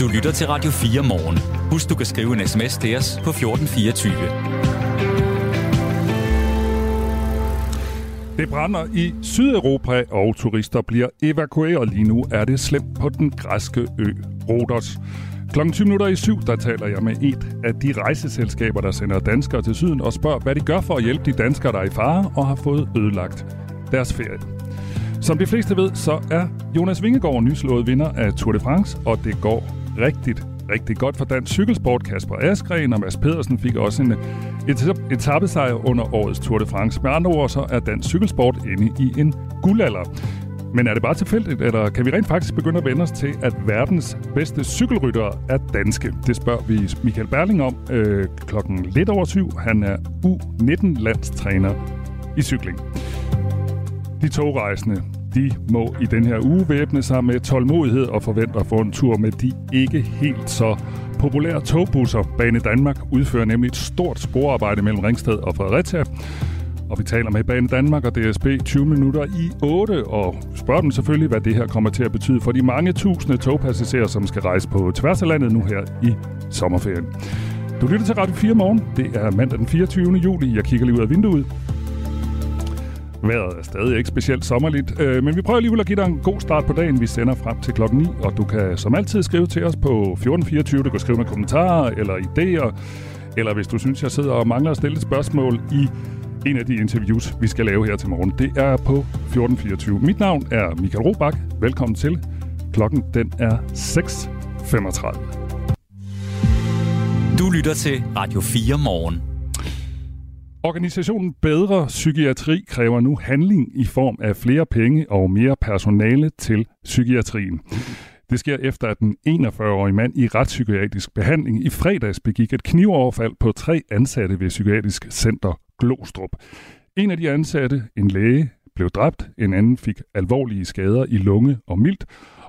Du lytter til Radio 4 morgen. Husk, du kan skrive en sms til os på 1424. Det brænder i Sydeuropa, og turister bliver evakueret. Lige nu er det slemt på den græske ø Rhodos. Klokken 20 minutter i syv, der taler jeg med et af de rejseselskaber, der sender danskere til syden og spørger, hvad de gør for at hjælpe de danskere, der er i fare og har fået ødelagt deres ferie. Som de fleste ved, så er Jonas Vingegaard nyslået vinder af Tour de France, og det går rigtigt, rigtig godt for dansk cykelsport. Kasper Askren og Mads Pedersen fik også en etappesejr under årets Tour de France. Med andre ord så er dansk cykelsport inde i en guldalder. Men er det bare tilfældigt, eller kan vi rent faktisk begynde at vende os til, at verdens bedste cykelryttere er danske? Det spørger vi Michael Berling om øh, klokken lidt over syv. Han er U19-landstræner i cykling. De togrejsende, de må i den her uge væbne sig med tålmodighed og forventer at få en tur med de ikke helt så populære togbusser. Bane Danmark udfører nemlig et stort sporarbejde mellem Ringsted og Fredericia. Og vi taler med Bane Danmark og DSB 20 minutter i 8, og spørger dem selvfølgelig, hvad det her kommer til at betyde for de mange tusinde togpassagerer, som skal rejse på tværs af landet nu her i sommerferien. Du lytter til Radio 4 morgen. Det er mandag den 24. juli. Jeg kigger lige ud af vinduet. Vejret er stadig ikke specielt sommerligt, øh, men vi prøver alligevel at give dig en god start på dagen. Vi sender frem til klokken 9, og du kan som altid skrive til os på 1424. Du kan skrive med kommentarer eller idéer, eller hvis du synes, jeg sidder og mangler at stille et spørgsmål i en af de interviews, vi skal lave her til morgen. Det er på 1424. Mit navn er Michael Robach. Velkommen til. Klokken den er 6.35. Du lytter til Radio 4 morgen. Organisationen Bedre Psykiatri kræver nu handling i form af flere penge og mere personale til psykiatrien. Det sker efter, at den 41-årige mand i retspsykiatrisk behandling i fredags begik et knivoverfald på tre ansatte ved Psykiatrisk Center Glostrup. En af de ansatte, en læge, blev dræbt, en anden fik alvorlige skader i lunge og mildt,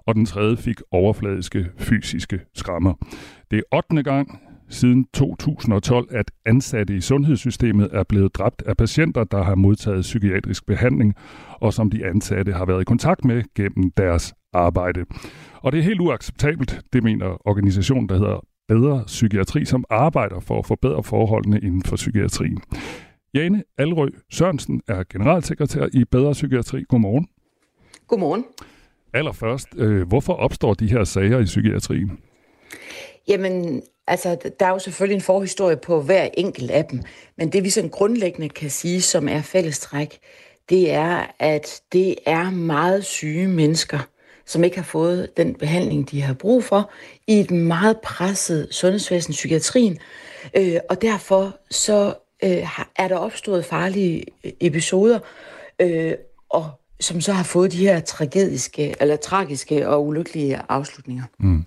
og den tredje fik overfladiske fysiske skrammer. Det er 8. gang siden 2012, at ansatte i sundhedssystemet er blevet dræbt af patienter, der har modtaget psykiatrisk behandling, og som de ansatte har været i kontakt med gennem deres arbejde. Og det er helt uacceptabelt, det mener organisationen, der hedder Bedre Psykiatri, som arbejder for at forbedre forholdene inden for psykiatrien. Jane Alrø Sørensen er generalsekretær i Bedre Psykiatri. Godmorgen. Godmorgen. Allerførst, øh, hvorfor opstår de her sager i psykiatrien? Jamen, altså, der er jo selvfølgelig en forhistorie på hver enkelt af dem, men det vi sådan grundlæggende kan sige, som er fællestræk, det er, at det er meget syge mennesker, som ikke har fået den behandling, de har brug for, i et meget presset sundhedsvæsen, psykiatrien. Øh, og derfor så øh, er der opstået farlige øh, episoder, øh, og som så har fået de her tragediske, eller tragiske og ulykkelige afslutninger. Mm.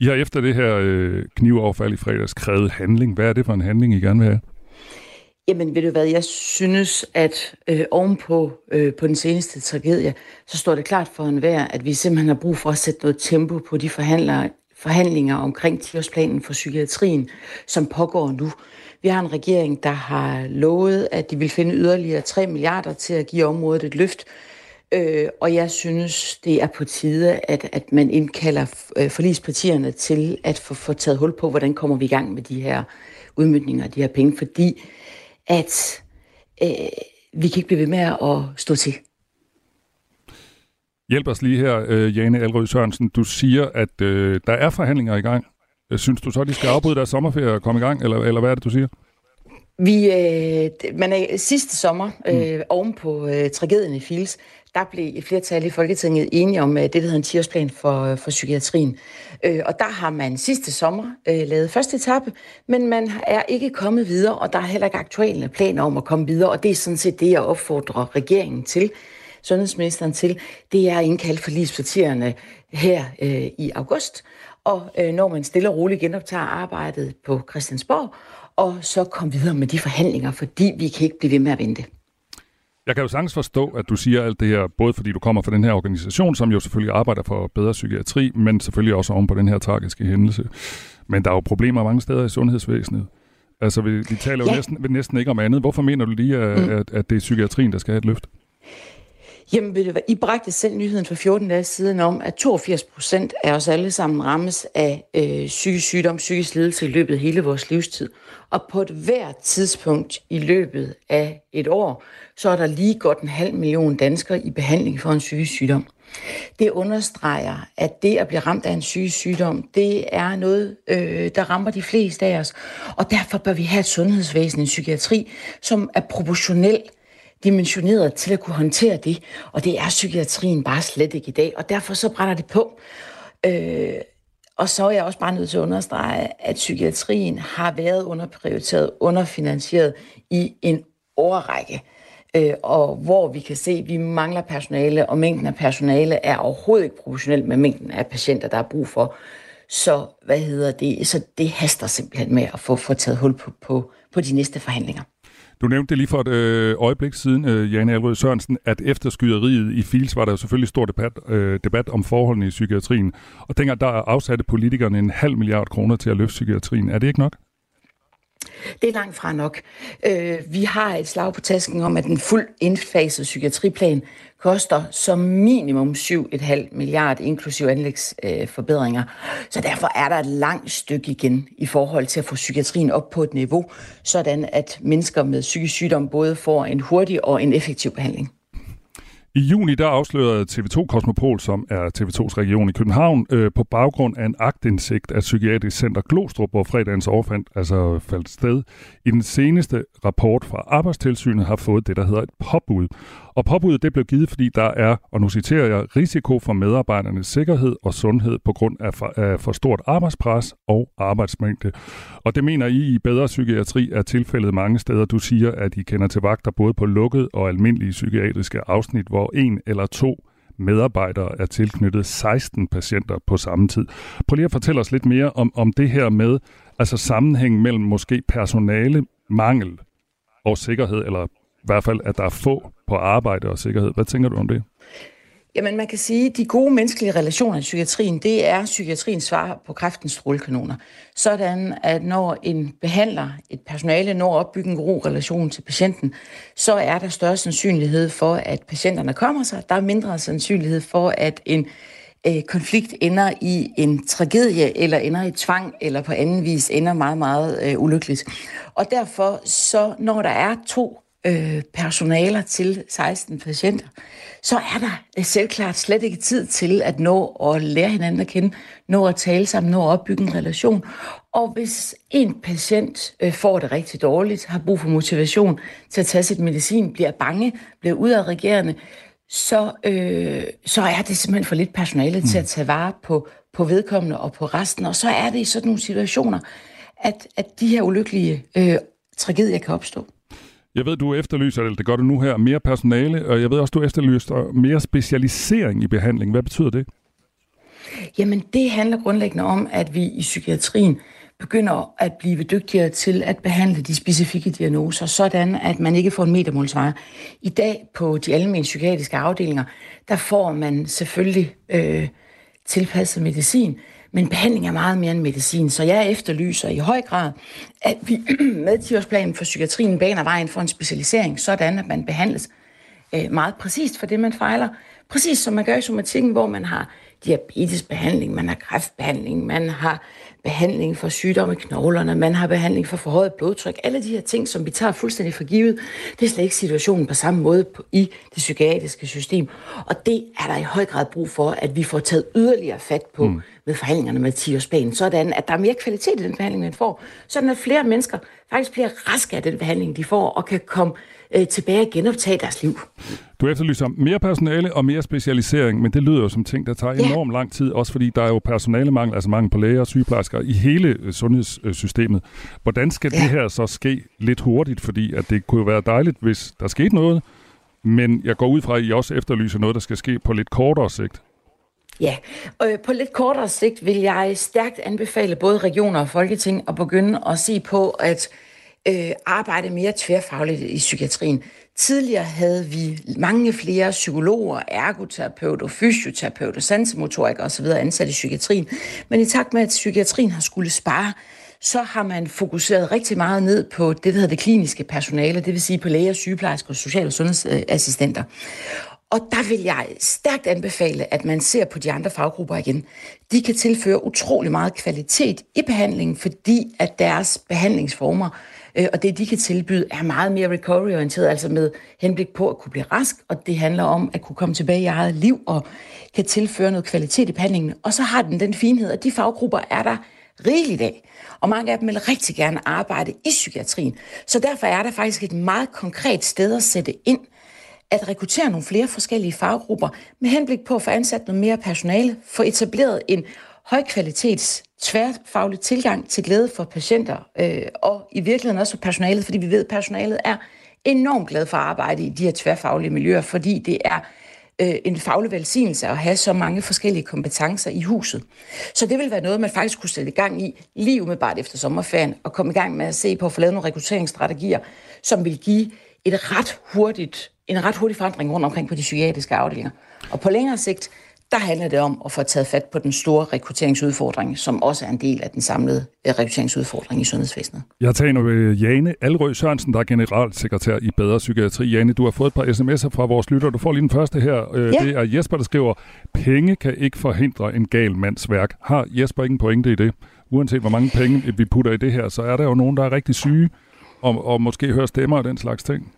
I har efter det her øh, knivoverfald i fredags krævet handling. Hvad er det for en handling, I gerne vil have? Jamen ved du hvad, jeg synes, at øh, ovenpå øh, på den seneste tragedie, så står det klart for enhver, at vi simpelthen har brug for at sætte noget tempo på de forhandlere, forhandlinger omkring 10-årsplanen for psykiatrien, som pågår nu. Vi har en regering, der har lovet, at de vil finde yderligere 3 milliarder til at give området et løft. Øh, og jeg synes, det er på tide, at, at man indkalder øh, forlispartierne til at få, få taget hul på, hvordan kommer vi i gang med de her udmyndninger af de her penge, fordi at øh, vi kan ikke blive ved med at stå til. Hjælp os lige her, øh, Jane Alrød Sørensen. Du siger, at øh, der er forhandlinger i gang. Øh, synes du så, de skal afbryde deres sommerferie og komme i gang, eller, eller hvad er det, du siger? Vi, øh, man er sidste sommer, øh, mm. oven på øh, tragedien i Fils, der blev et flertal i Folketinget enige om øh, det, der hedder en 10-årsplan for, øh, for psykiatrien. Øh, og der har man sidste sommer øh, lavet første etape, men man er ikke kommet videre, og der er heller ikke aktuelle planer om at komme videre, og det er sådan set det, jeg opfordrer regeringen til, sundhedsministeren til, det er at indkalde forlispartierne her øh, i august, og øh, når man stille og roligt genoptager arbejdet på Christiansborg, og så komme videre med de forhandlinger, fordi vi kan ikke blive ved med at vente. Jeg kan jo sagtens forstå, at du siger alt det her, både fordi du kommer fra den her organisation, som jo selvfølgelig arbejder for bedre psykiatri, men selvfølgelig også oven på den her tragiske hændelse. Men der er jo problemer mange steder i sundhedsvæsenet. Altså, vi, vi taler jo ja. næsten, næsten ikke om andet. Hvorfor mener du lige, at, mm. at, at det er psykiatrien, der skal have et løft? Jamen, ved du hvad, I bragte selv nyheden for 14 dage siden om, at 82 procent af os alle sammen rammes af øh, psykisk sygdom, psykisk lidelse i løbet af hele vores livstid. Og på et hvert tidspunkt i løbet af et år, så er der lige godt en halv million danskere i behandling for en psykisk sygdom. Det understreger, at det at blive ramt af en psykisk sygdom, det er noget, øh, der rammer de fleste af os. Og derfor bør vi have et sundhedsvæsen, en psykiatri, som er proportionelt dimensioneret til at kunne håndtere det, og det er psykiatrien bare slet ikke i dag, og derfor så brænder det på. Øh, og så er jeg også bare nødt til at understrege, at psykiatrien har været underprioriteret, underfinansieret i en årrække. Øh, og hvor vi kan se, at vi mangler personale, og mængden af personale er overhovedet ikke proportionelt med mængden af patienter, der er brug for. Så hvad hedder det? Så det haster simpelthen med at få, få taget hul på, på, på de næste forhandlinger. Du nævnte det lige for et øh, øjeblik siden, øh, Jane Alrød Sørensen, at efter skyderiet i Fils var der selvfølgelig stor debat, øh, debat om forholdene i psykiatrien. Og dengang der afsatte politikerne en halv milliard kroner til at løfte psykiatrien. Er det ikke nok? Det er langt fra nok. Øh, vi har et slag på tasken om, at en fuld indfaset psykiatriplan koster som minimum 7,5 milliard, inklusiv anlægsforbedringer. Så derfor er der et langt stykke igen i forhold til at få psykiatrien op på et niveau, sådan at mennesker med psykisk sygdom både får en hurtig og en effektiv behandling. I juni der afslørede TV2 Kosmopol, som er TV2's region i København, øh, på baggrund af en agtindsigt af Psykiatrisk Center Glostrup, hvor fredagens overfald altså faldt sted. I den seneste rapport fra Arbejdstilsynet har fået det, der hedder et påbud. Og påbuddet det blev givet, fordi der er, og nu citerer jeg, risiko for medarbejdernes sikkerhed og sundhed på grund af for, af for stort arbejdspres og arbejdsmængde. Og det mener I i Bedre Psykiatri er tilfældet mange steder. Du siger, at I kender til vagter både på lukket og almindelige psykiatriske afsnit, hvor en eller to medarbejdere er tilknyttet 16 patienter på samme tid. Prøv lige at fortælle os lidt mere om, om det her med altså sammenhæng mellem måske personale mangel og sikkerhed, eller i hvert fald, at der er få på arbejde og sikkerhed. Hvad tænker du om det? Jamen, man kan sige, at de gode menneskelige relationer i psykiatrien, det er psykiatriens svar på kræftens strålekanoner. Sådan, at når en behandler, et personale, når at opbygge en god relation til patienten, så er der større sandsynlighed for, at patienterne kommer sig. Der er mindre sandsynlighed for, at en øh, konflikt ender i en tragedie, eller ender i tvang, eller på anden vis ender meget, meget øh, ulykkeligt. Og derfor, så når der er to øh, personaler til 16 patienter, så er der øh, selvklart slet ikke tid til at nå at lære hinanden at kende, nå at tale sammen, nå at opbygge en relation. Og hvis en patient øh, får det rigtig dårligt, har brug for motivation til at tage sit medicin, bliver bange, bliver udadreagerende, så, øh, så er det simpelthen for lidt personale mm. til at tage vare på, på vedkommende og på resten. Og så er det i sådan nogle situationer, at, at de her ulykkelige øh, tragedier kan opstå. Jeg ved, du efterlyser, eller det gør du nu her, mere personale, og jeg ved også, du efterlyser mere specialisering i behandling. Hvad betyder det? Jamen, det handler grundlæggende om, at vi i psykiatrien begynder at blive dygtigere til at behandle de specifikke diagnoser, sådan at man ikke får en metermålsvare. I dag på de almindelige psykiatriske afdelinger, der får man selvfølgelig øh, tilpasset medicin, men behandling er meget mere end medicin, så jeg efterlyser i høj grad, at vi med 10-årsplanen for psykiatrien baner vejen for en specialisering, sådan at man behandles øh, meget præcist for det, man fejler. Præcis som man gør i somatikken, hvor man har diabetesbehandling, man har kræftbehandling, man har behandling for sygdomme i knoglerne, man har behandling for forhøjet blodtryk. Alle de her ting, som vi tager fuldstændig for givet, det er slet ikke situationen på samme måde i det psykiatriske system. Og det er der i høj grad brug for, at vi får taget yderligere fat på mm. med forhandlingerne med 10 sådan at der er mere kvalitet i den behandling, man får, sådan at flere mennesker faktisk bliver raske af den behandling, de får, og kan komme øh, tilbage og genoptage deres liv. Du efterlyser mere personale og mere specialisering, men det lyder jo som ting, der tager ja. enormt lang tid, også fordi der er jo personalemangel, altså mangel på læger og sygeplejersker i hele øh, sundhedssystemet. Hvordan skal ja. det her så ske lidt hurtigt? Fordi at det kunne jo være dejligt, hvis der skete noget, men jeg går ud fra, at I også efterlyser noget, der skal ske på lidt kortere sigt. Ja, øh, på lidt kortere sigt vil jeg stærkt anbefale både regioner og folketing at begynde at se på at øh, arbejde mere tværfagligt i psykiatrien. Tidligere havde vi mange flere psykologer, ergoterapeuter, fysioterapeuter, sansemotorikere osv. ansat i psykiatrien. Men i takt med, at psykiatrien har skulle spare, så har man fokuseret rigtig meget ned på det, der hedder det kliniske personale, det vil sige på læger, sygeplejersker og social- og sundhedsassistenter. Og der vil jeg stærkt anbefale, at man ser på de andre faggrupper igen. De kan tilføre utrolig meget kvalitet i behandlingen, fordi at deres behandlingsformer øh, Øh, og det, de kan tilbyde, er meget mere recovery-orienteret, altså med henblik på at kunne blive rask, og det handler om at kunne komme tilbage i eget liv og kan tilføre noget kvalitet i behandlingen. Og så har den den finhed, at de faggrupper er der rigeligt af. Og mange af dem vil rigtig gerne arbejde i psykiatrien. Så derfor er der faktisk et meget konkret sted at sætte ind, at rekruttere nogle flere forskellige faggrupper med henblik på at få ansat noget mere personale, få etableret en højkvalitets tværfaglig tilgang til glæde for patienter, øh, og i virkeligheden også for personalet, fordi vi ved, at personalet er enormt glad for at arbejde i de her tværfaglige miljøer, fordi det er øh, en faglig velsignelse at have så mange forskellige kompetencer i huset. Så det vil være noget, man faktisk kunne sætte i gang i lige umiddelbart efter sommerferien, og komme i gang med at se på at få lavet nogle rekrutteringsstrategier, som vil give et ret hurtigt, en ret hurtig forandring rundt omkring på de psykiatriske afdelinger. Og på længere sigt, der handler det om at få taget fat på den store rekrutteringsudfordring, som også er en del af den samlede øh, rekrutteringsudfordring i sundhedsvæsenet. Jeg taler med Jane Alrø Sørensen, der er generalsekretær i Bedre Psykiatri. Jane, du har fået et par sms'er fra vores lytter. Du får lige den første her. Øh, ja. Det er Jesper, der skriver, penge kan ikke forhindre en gal mands værk. Har Jesper ikke en pointe i det? Uanset hvor mange penge vi putter i det her, så er der jo nogen, der er rigtig syge, og, og måske hører stemmer og den slags ting.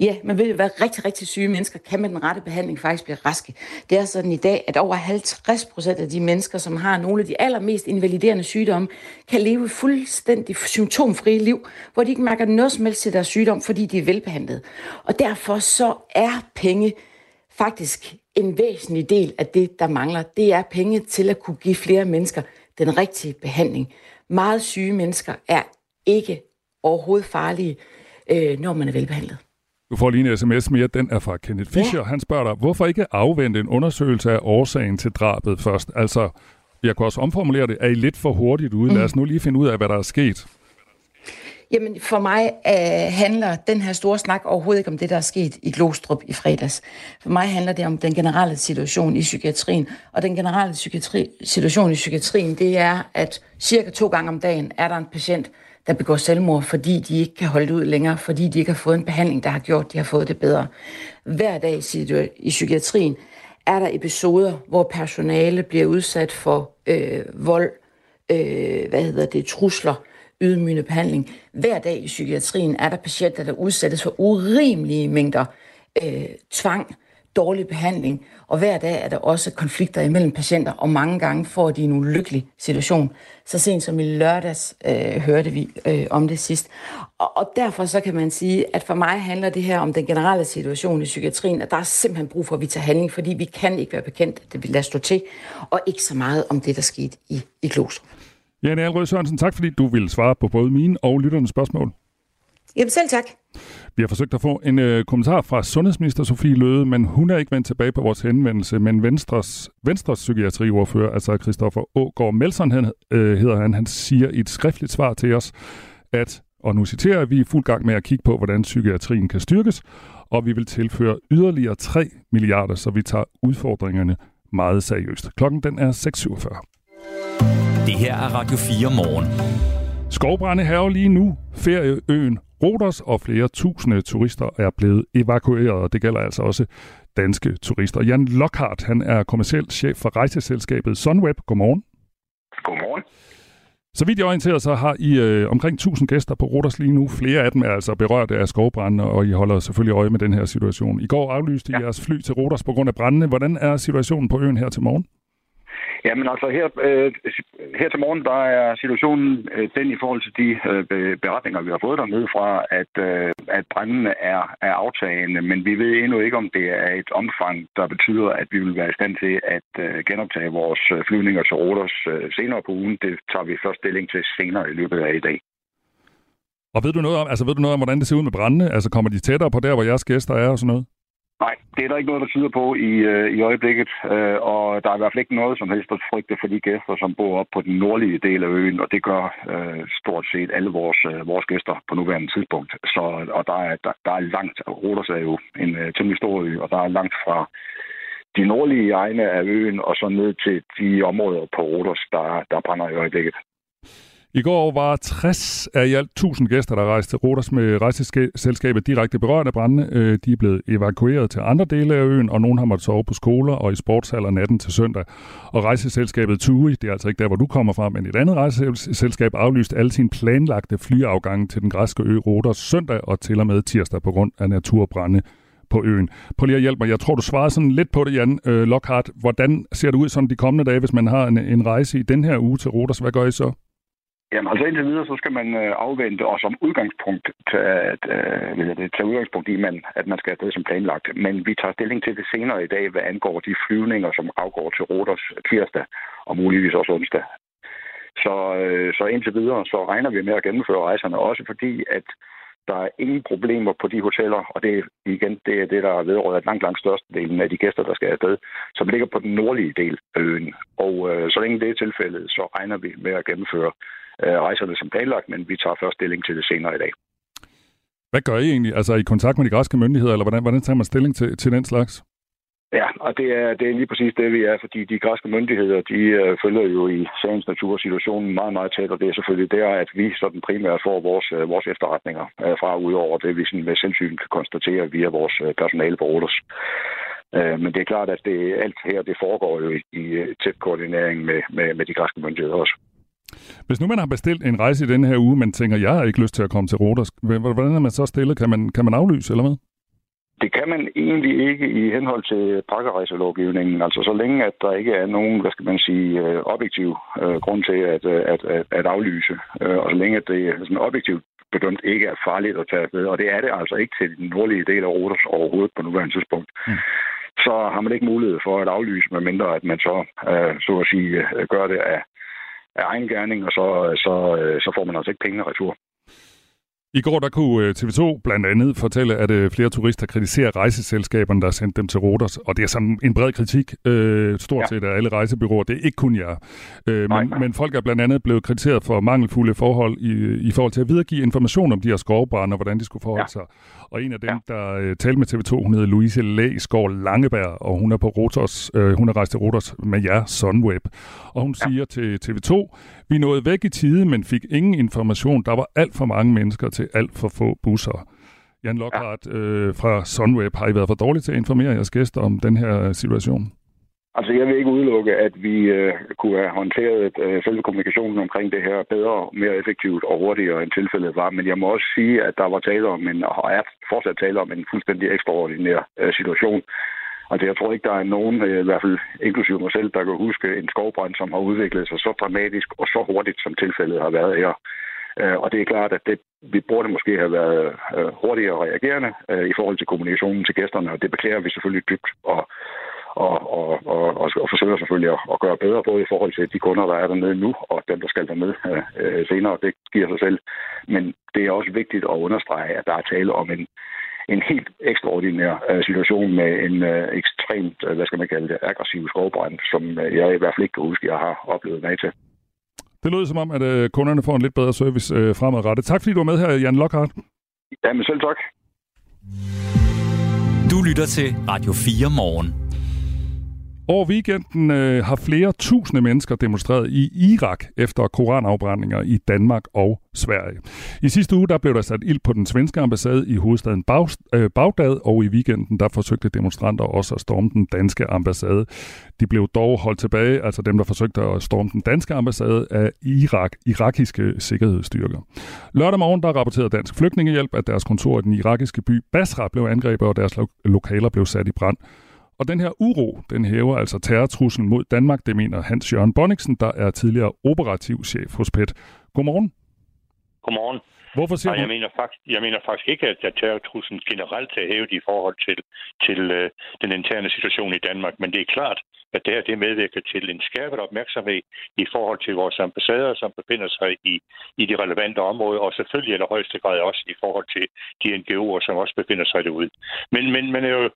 Ja, man vil være rigtig, rigtig syge mennesker, kan med den rette behandling faktisk blive raske. Det er sådan i dag, at over 50 procent af de mennesker, som har nogle af de allermest invaliderende sygdomme, kan leve fuldstændig symptomfrie liv, hvor de ikke mærker noget som helst til deres sygdom, fordi de er velbehandlet. Og derfor så er penge faktisk en væsentlig del af det, der mangler. Det er penge til at kunne give flere mennesker den rigtige behandling. Meget syge mennesker er ikke overhovedet farlige, øh, når man er velbehandlet. Du får lige en sms mere, den er fra Kenneth Fischer. Han spørger dig, hvorfor ikke afvente en undersøgelse af årsagen til drabet først? Altså, jeg kan også omformulere det, er I lidt for hurtigt ude? Lad os nu lige finde ud af, hvad der er sket. Jamen, for mig øh, handler den her store snak overhovedet ikke om det, der er sket i Glostrup i fredags. For mig handler det om den generelle situation i psykiatrien. Og den generelle psykiatri, situation i psykiatrien, det er, at cirka to gange om dagen er der en patient, der begår selvmord, fordi de ikke kan holde det ud længere, fordi de ikke har fået en behandling, der har gjort, at de har fået det bedre. Hver dag i psykiatrien er der episoder, hvor personale bliver udsat for øh, vold, øh, hvad hedder det, trusler, ydmygende behandling. Hver dag i psykiatrien er der patienter, der udsættes for urimelige mængder øh, tvang, dårlig behandling, og hver dag er der også konflikter imellem patienter, og mange gange får de en ulykkelig situation. Så sent som i lørdags øh, hørte vi øh, om det sidst. Og, og derfor så kan man sige, at for mig handler det her om den generelle situation i psykiatrien, at der er simpelthen brug for, at vi tager handling, fordi vi kan ikke være bekendt, at det vil lade stå til, og ikke så meget om det, der skete i, i Klostrup. Janne Alrød Sørensen, tak fordi du ville svare på både mine og lytternes spørgsmål. Jamen selv tak. Vi har forsøgt at få en øh, kommentar fra sundhedsminister Sofie Løde, men hun er ikke vendt tilbage på vores henvendelse, men Venstres, Venstres psykiatriordfører, altså Christoffer Ågaard Melson han, øh, hedder han, han siger i et skriftligt svar til os, at, og nu citerer vi, er fuld gang med at kigge på, hvordan psykiatrien kan styrkes, og vi vil tilføre yderligere 3 milliarder, så vi tager udfordringerne meget seriøst. Klokken den er 6.47. Det her er Radio 4 morgen. Skovbrænde her lige nu. Ferieøen Rodos og flere tusinde turister er blevet evakueret, og det gælder altså også danske turister. Jan Lockhart, han er kommersiel chef for rejseselskabet Sunweb. Godmorgen. Godmorgen. Så vidt jeg orienterer så har I øh, omkring 1000 gæster på Rodos lige nu. Flere af dem er altså berørt af skovbrændene, og I holder selvfølgelig øje med den her situation. I går aflyste I ja. jeres fly til Rodos på grund af brændene. Hvordan er situationen på øen her til morgen? Jamen altså, her, øh, her til morgen, der er situationen øh, den i forhold til de øh, beretninger, vi har fået dernede fra, at, øh, at brændene er, er aftagende, men vi ved endnu ikke, om det er et omfang, der betyder, at vi vil være i stand til at øh, genoptage vores øh, flyvninger til Rodos øh, senere på ugen. Det tager vi først stilling til senere i løbet af i dag. Og ved du noget om, altså ved du noget om, hvordan det ser ud med brændene? Altså kommer de tættere på der, hvor jeres gæster er og sådan noget? Nej, det er der ikke noget, der tyder på i, øh, i øjeblikket, øh, og der er i hvert fald ikke noget som helst at frygte for de gæster, som bor op på den nordlige del af øen, og det gør øh, stort set alle vores, øh, vores gæster på nuværende tidspunkt. Så, og der er, der, der er langt, Rodos er jo en øh, temmelig stor ø, og der er langt fra de nordlige egne af øen og så ned til de områder på Rodos, der, der brænder i øjeblikket. I går var 60 af i alt 1000 gæster, der rejste til Rodos med rejseselskabet direkte berørt af brændende. Øh, de er blevet evakueret til andre dele af øen, og nogen har måttet sove på skoler og i sportshaller natten til søndag. Og rejseselskabet TUI, det er altså ikke der, hvor du kommer fra, men et andet rejseselskab aflyste alle sine planlagte flyafgange til den græske ø Rodos søndag og til og med tirsdag på grund af naturbrænde på øen. Prøv lige at hjælpe mig. Jeg tror, du svarede sådan lidt på det, Jan øh, Lockhart. Hvordan ser det ud sådan de kommende dage, hvis man har en, en rejse i den her uge til Rodos? Hvad gør I så? Jamen altså indtil videre, så skal man øh, afvente og som udgangspunkt tage, øh, tage udgangspunkt i, man, at man skal afsted som planlagt. Men vi tager stilling til det senere i dag, hvad angår de flyvninger, som afgår til Roters tirsdag og muligvis også onsdag. Så, øh, så indtil videre, så regner vi med at gennemføre rejserne, også fordi, at der er ingen problemer på de hoteller, og det, igen, det er det, der vedrører langt, langt størstedelen af de gæster, der skal afsted, som ligger på den nordlige del af øen. Og øh, så længe det er tilfældet, så regner vi med at gennemføre øh, rejserne som planlagt, men vi tager først stilling til det senere i dag. Hvad gør I egentlig? Altså i kontakt med de græske myndigheder, eller hvordan, hvordan tager man stilling til, til den slags? Ja, og det er, det er lige præcis det, vi er, fordi de græske myndigheder, de øh, følger jo i sagens natur situationen meget, meget tæt, og det er selvfølgelig der, at vi sådan primært får vores, øh, vores efterretninger øh, fra, udover det, vi sådan med sindsyn kan konstatere via vores øh, personale på Rodos. Øh, men det er klart, at det, alt her det foregår jo i, i tæt koordinering med, med, med de græske myndigheder også. Hvis nu man har bestilt en rejse i den her uge, men tænker, jeg har ikke lyst til at komme til Rodos, hvordan er man så stillet? Kan man, kan man aflyse, eller hvad? Det kan man egentlig ikke i henhold til pakkerejselovgivningen. Altså så længe, at der ikke er nogen, hvad skal man sige, øh, objektiv øh, grund til at, øh, at, at, at aflyse. Øh, og så længe, at det sådan objektivt bedømt ikke er farligt at tage afsted. Og det er det altså ikke til den nordlige del af Rodos overhovedet på nuværende tidspunkt. Mm. Så har man ikke mulighed for at aflyse, medmindre at man så, øh, så at sige, gør det af, af egen gerning, og så, øh, så, øh, så får man altså ikke pengene retur. I går der kunne øh, TV2 blandt andet fortælle, at øh, flere turister kritiserer rejseselskaberne, der har sendt dem til Rodos. Og det er sådan en bred kritik, øh, stort ja. set af alle rejsebyråer. Det er ikke kun jer. Øh, nej, men, nej. men folk er blandt andet blevet kritiseret for mangelfulde forhold i, i forhold til at videregive information om de her skovbrænder, og hvordan de skulle forholde ja. sig. Og en af dem, ja. der øh, talte med TV2, hun hedder Louise Læsgaard Langeberg, og hun er på Rotos, øh, hun er rejst til Rotos med jer, Sunweb. Og hun ja. siger til TV2, vi nåede væk i tide, men fik ingen information. Der var alt for mange mennesker til alt for få busser. Jan Lockhart ja. øh, fra Sunweb, har I været for dårligt til at informere jeres gæster om den her situation? Altså, jeg vil ikke udelukke, at vi øh, kunne have håndteret øh, selve kommunikationen omkring det her bedre, mere effektivt og hurtigere, end tilfældet var. Men jeg må også sige, at der var tale om en, og er fortsat tale om en fuldstændig ekstraordinær øh, situation. Altså, jeg tror ikke, der er nogen, øh, i hvert fald inklusive mig selv, der kan huske en skovbrand, som har udviklet sig så dramatisk og så hurtigt, som tilfældet har været her. Øh, og det er klart, at det, vi burde måske have været øh, hurtigere reagerende øh, i forhold til kommunikationen til gæsterne, og det beklager vi selvfølgelig dybt. Og, og, og, og, og, og forsøger selvfølgelig at, at gøre bedre, både i forhold til de kunder, der er dernede nu, og dem, der skal dernede øh, øh, senere. Det giver sig selv. Men det er også vigtigt at understrege, at der er tale om en, en helt ekstraordinær øh, situation med en øh, ekstremt, øh, hvad skal man kalde det, aggressiv skovbrand, som øh, jeg i hvert fald ikke kan huske, jeg har oplevet mig til. Det lyder som om, at øh, kunderne får en lidt bedre service øh, fremadrettet. Tak fordi du var med her, Jan Lockhart. Jamen selv tak. Du lytter til Radio 4 morgen. Over weekenden øh, har flere tusinde mennesker demonstreret i Irak efter koranafbrændinger i Danmark og Sverige. I sidste uge der blev der sat ild på den svenske ambassade i hovedstaden øh, Bagdad, og i weekenden der forsøgte demonstranter også at storme den danske ambassade. De blev dog holdt tilbage, altså dem, der forsøgte at storme den danske ambassade af Irak, irakiske sikkerhedsstyrker. Lørdag morgen der rapporterede Dansk Flygtningehjælp, at deres kontor i den irakiske by Basra blev angrebet, og deres lo- lokaler blev sat i brand. Og den her uro, den hæver altså terrortruslen mod Danmark, det mener Hans Jørgen Bonniksen, der er tidligere operativ chef hos PET. Godmorgen. Godmorgen. Hvorfor siger Nej, jeg mener, faktisk, jeg mener faktisk ikke, at terrortruslen generelt er hævet i forhold til, til uh, den interne situation i Danmark, men det er klart, at det her det medvirker til en skærpet opmærksomhed i forhold til vores ambassader, som befinder sig i, i de relevante områder, og selvfølgelig eller højeste grad også i forhold til de NGO'er, som også befinder sig derude. Men, men man er jo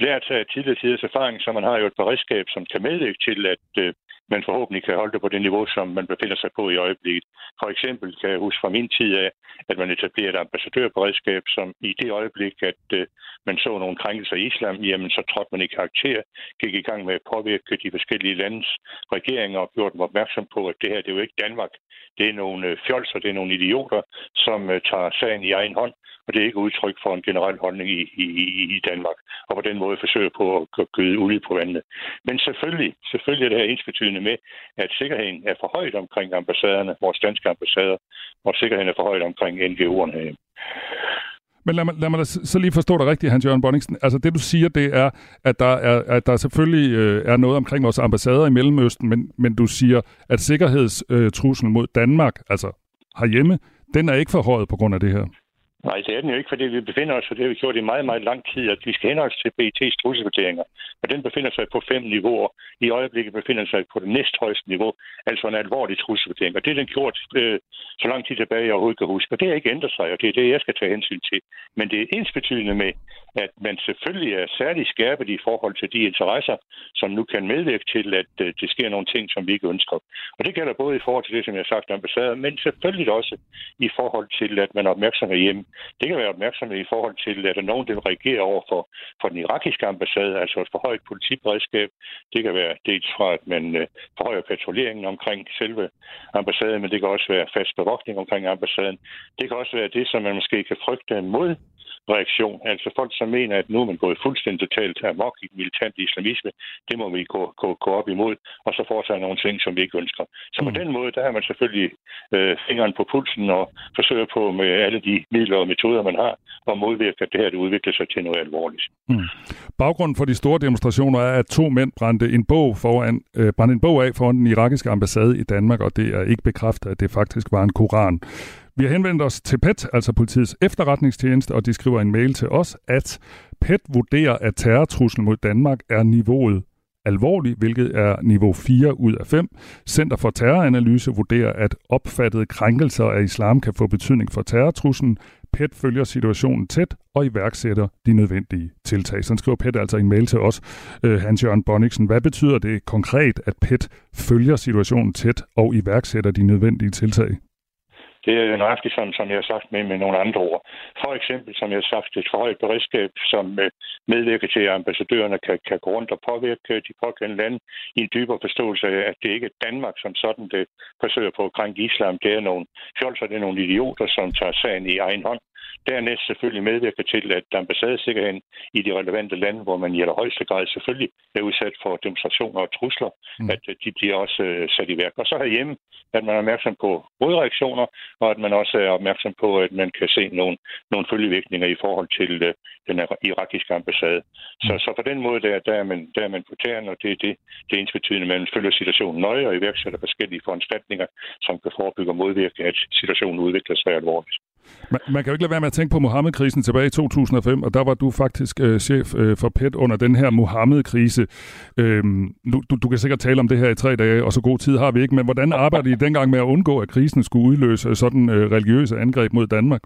lært af tidligere tiders erfaring, så man har jo et beredskab, som kan medvirke til, at, øh, man forhåbentlig kan holde det på det niveau, som man befinder sig på i øjeblikket. For eksempel kan jeg huske fra min tid af, at man etablerede et ambassadørberedskab, som i det øjeblik, at øh, man så nogle krænkelser i islam, jamen så trådte man i karakter, gik i gang med at påvirke de forskellige landes regeringer og gjorde dem opmærksom på, at det her det er jo ikke Danmark. Det er nogle øh, fjolser, det er nogle idioter, som øh, tager sagen i egen hånd, og det er ikke udtryk for en generel holdning i, i, i Danmark, og på den måde forsøger på at gøde olie på vandet. Men selvfølgelig, selvfølgelig er det her ensbetydende med, at sikkerheden er for højt omkring ambassaderne, vores danske ambassader, og sikkerheden er for højt omkring NGO'erne her. Men lad mig, lad mig så lige forstå dig rigtigt, Hans-Jørgen Bonningsen. Altså det, du siger, det er, at der, er, at der selvfølgelig øh, er noget omkring vores ambassader i Mellemøsten, men, men du siger, at sikkerhedstruslen mod Danmark, altså herhjemme, den er ikke forhøjet på grund af det her. Nej, det er den jo ikke, fordi vi befinder os, og det har vi gjort i meget, meget lang tid, at vi skal henholde til BIT's trusselvurderinger. Og den befinder sig på fem niveauer. I øjeblikket befinder sig på det næsthøjeste niveau, altså en alvorlig trusselvurdering. Og det er den gjort øh, så lang tid tilbage, jeg overhovedet kan huske. Og det har ikke ændret sig, og det er det, jeg skal tage hensyn til. Men det er ensbetydende med, at man selvfølgelig er særlig skærpet i forhold til de interesser, som nu kan medvirke til, at øh, det sker nogle ting, som vi ikke ønsker. Og det gælder både i forhold til det, som jeg har sagt, ambassader, men selvfølgelig også i forhold til, at man er opmærksom hjemme det kan være opmærksomhed i forhold til, at der nogen, der reagerer over for, for den irakiske ambassade, altså et forhøjet politiberedskab. Det kan være dels fra, at man øh, forhøjer patruljeringen omkring selve ambassaden, men det kan også være fast bevogtning omkring ambassaden. Det kan også være det, som man måske kan frygte mod reaktion. Altså folk, som mener, at nu er man gået fuldstændig totalt amok i militant islamisme, det må vi gå, gå, gå op imod, og så foretage nogle ting, som vi ikke ønsker. Så på mm. den måde, der har man selvfølgelig øh, fingeren på pulsen og forsøger på med alle de midler og metoder, man har, at modvirke, at det her det udvikler sig til noget alvorligt. Mm. Baggrunden for de store demonstrationer er, at to mænd brændte en bog, foran, øh, brændte en bog af foran den irakiske ambassade i Danmark, og det er ikke bekræftet, at det faktisk var en koran. Vi har henvendt os til PET, altså politiets efterretningstjeneste, og de skriver en mail til os, at PET vurderer, at terrortruslen mod Danmark er niveauet alvorlig, hvilket er niveau 4 ud af 5. Center for Terroranalyse vurderer, at opfattede krænkelser af islam kan få betydning for terrortruslen. PET følger situationen tæt og iværksætter de nødvendige tiltag. Så skriver PET altså en mail til os, øh, Hans-Jørgen Bonniksen. Hvad betyder det konkret, at PET følger situationen tæt og iværksætter de nødvendige tiltag? Det er nøjagtigt sådan, som jeg har sagt med, med nogle andre ord. For eksempel, som jeg har sagt, et forhøjet beredskab, som øh, medvirker til, at ambassadørerne kan, kan gå rundt og påvirke øh, de pågældende lande i en dybere forståelse af, at det ikke er Danmark som sådan, det forsøger på at krænke islam. Det er nogle fjolser, det er nogle idioter, som tager sagen i egen hånd Dernæst selvfølgelig medvirker til, at ambassadesikkerheden i de relevante lande, hvor man i allerhøjeste grad selvfølgelig er udsat for demonstrationer og trusler, mm. at de bliver også øh, sat i værk. Og så herhjemme, at man er opmærksom på modreaktioner, og at man også er opmærksom på, at man kan se nogle, nogle følgevirkninger i forhold til øh, den irakiske ambassade. Mm. Så, så på den måde, der, der, er man, der er man på tæren, og det er det, det er ens betydende, at man følger situationen nøje og iværksætter forskellige foranstaltninger, som kan forebygge og modvirke, at situationen udvikler sig alvorligt. Man, man kan jo ikke lade være med at tænke på Mohammed-krisen tilbage i 2005, og der var du faktisk øh, chef øh, for PET under den her Mohammed-krise. Øhm, nu, du, du kan sikkert tale om det her i tre dage, og så god tid har vi ikke, men hvordan arbejdede I dengang med at undgå, at krisen skulle udløse sådan øh, religiøse angreb mod Danmark?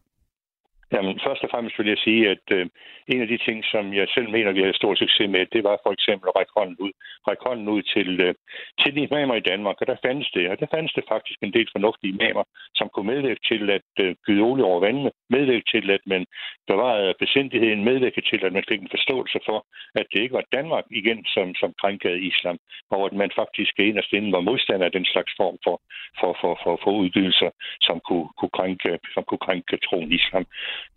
Jamen, først og fremmest vil jeg sige, at øh, en af de ting, som jeg selv mener, vi har stor succes med, det var for eksempel at række hånden ud, række hånden ud til, øh, til de imamer i Danmark, og der fandtes det, og der fandtes det faktisk en del fornuftige imamer, som kunne medvirke til at øh, gyde olie over vandene, medvirke til, at man bevarede besindigheden, medvirke til, at man fik en forståelse for, at det ikke var Danmark igen, som, som krænkede islam, og at man faktisk af inden var modstander af den slags form for, for, for, for, for udgivelser, som kunne, kunne, krænke, som kunne krænke troen islam.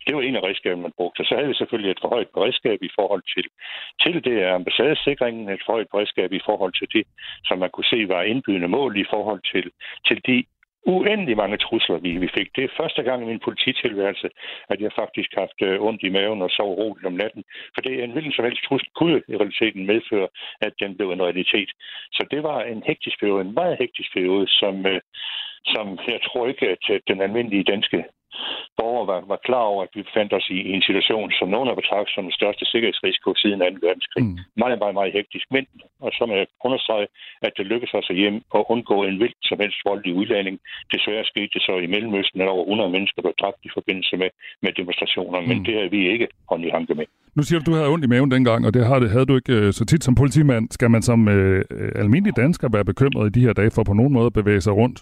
Det var en af redskaberne, man brugte. Så havde vi selvfølgelig et forhøjet beredskab i forhold til, til det er ambassadesikringen, et forhøjet beredskab i forhold til det, som man kunne se var indbydende mål i forhold til, til de uendelig mange trusler, vi, vi fik. Det er første gang i min polititilværelse, at jeg faktisk har haft øh, ondt i maven og sov roligt om natten. For det er en hvilken som helst trussel kunne i realiteten medføre, at den blev en realitet. Så det var en hektisk periode, en meget hektisk periode, som, øh, som jeg tror ikke, at den almindelige danske borgere var, var klar over, at vi befandt os i, i en situation, som nogen har betragtet som den største sikkerhedsrisiko siden 2. verdenskrig. Mm. Meget, meget, meget hektisk. Men, og så må jeg understrege, at det lykkedes os at hjem og undgå en vildt som helst voldelig udlænding. Desværre skete det så i Mellemøsten, at over 100 mennesker blev dræbt i forbindelse med, med demonstrationer, mm. men det havde vi ikke hånd i hanke med. Nu siger du, du havde ondt i maven dengang, og det havde, havde du ikke øh, så tit som politimand. Skal man som øh, almindelig dansker være bekymret i de her dage for på nogen måde at bevæge sig rundt?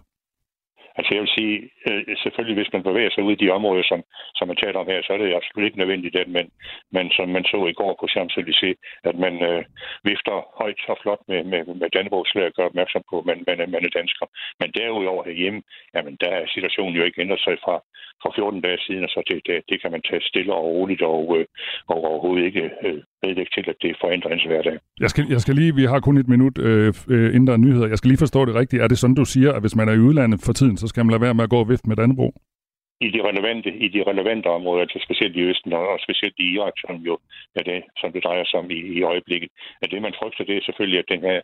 Altså jeg vil sige, øh, selvfølgelig hvis man bevæger sig ud i de områder, som, som man taler om her, så er det absolut ikke nødvendigt, at man, men som man så i går på Champs-Élysées, at man øh, vifter højt og flot med, med, med Dannebrogsflag og gør opmærksom på, at man, man, man er dansker. Men derudover herhjemme, jamen der er situationen jo ikke ændret sig fra, fra 14 dage siden, og så det, det, det kan man tage stille og roligt og, øh, og overhovedet ikke øh, medvirke til, at det forandrer ens hverdag. Jeg skal, jeg skal lige, vi har kun et minut øh, øh, inden der er nyheder. Jeg skal lige forstå det rigtigt. Er det sådan, du siger, at hvis man er i udlandet for tiden, så skal man lade være med at gå og vifte med Dannebro? i de relevante, i de relevante områder, altså specielt i Østen og specielt i Irak, som jo er det, som det drejer sig om i, i øjeblikket. At det, man frygter, det er selvfølgelig, at den her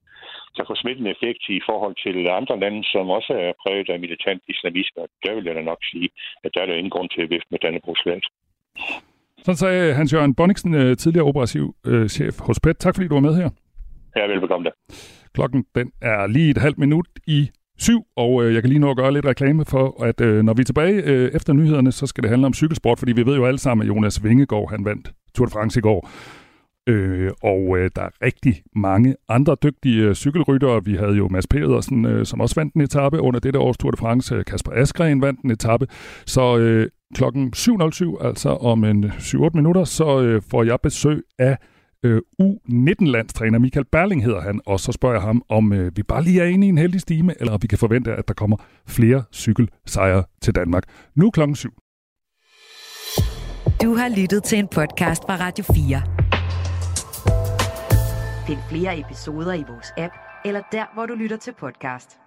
kan få smittende effekt i forhold til andre lande, som også er præget af militant islamisme. Der vil jeg da nok sige, at der er der ingen grund til at vifte med Dannebrogsland. Sådan sagde Hans-Jørgen Bonniksen, øh, tidligere operativ øh, chef hos PET. Tak fordi du var med her. Ja, velbekomme da. Klokken den er lige et halvt minut i syv, og øh, jeg kan lige nå at gøre lidt reklame for, at øh, når vi er tilbage øh, efter nyhederne, så skal det handle om cykelsport, fordi vi ved jo alle sammen, at Jonas Vingegaard, han vandt Tour de France i går. Øh, og øh, der er rigtig mange andre dygtige øh, cykelryttere. Vi havde jo Mads Pedersen, øh, som også vandt en etape under dette års Tour de France. Kasper Askren vandt en etape. Så øh, klokken 7.07, altså om en 7-8 minutter, så øh, får jeg besøg af øh, U19-landstræner Michael Berling hedder han, og så spørger jeg ham, om øh, vi bare lige er inde i en heldig stime, eller om vi kan forvente, at der kommer flere cykelsejre til Danmark. Nu klokken 7. Du har lyttet til en podcast fra Radio 4. Find flere episoder i vores app, eller der, hvor du lytter til podcast.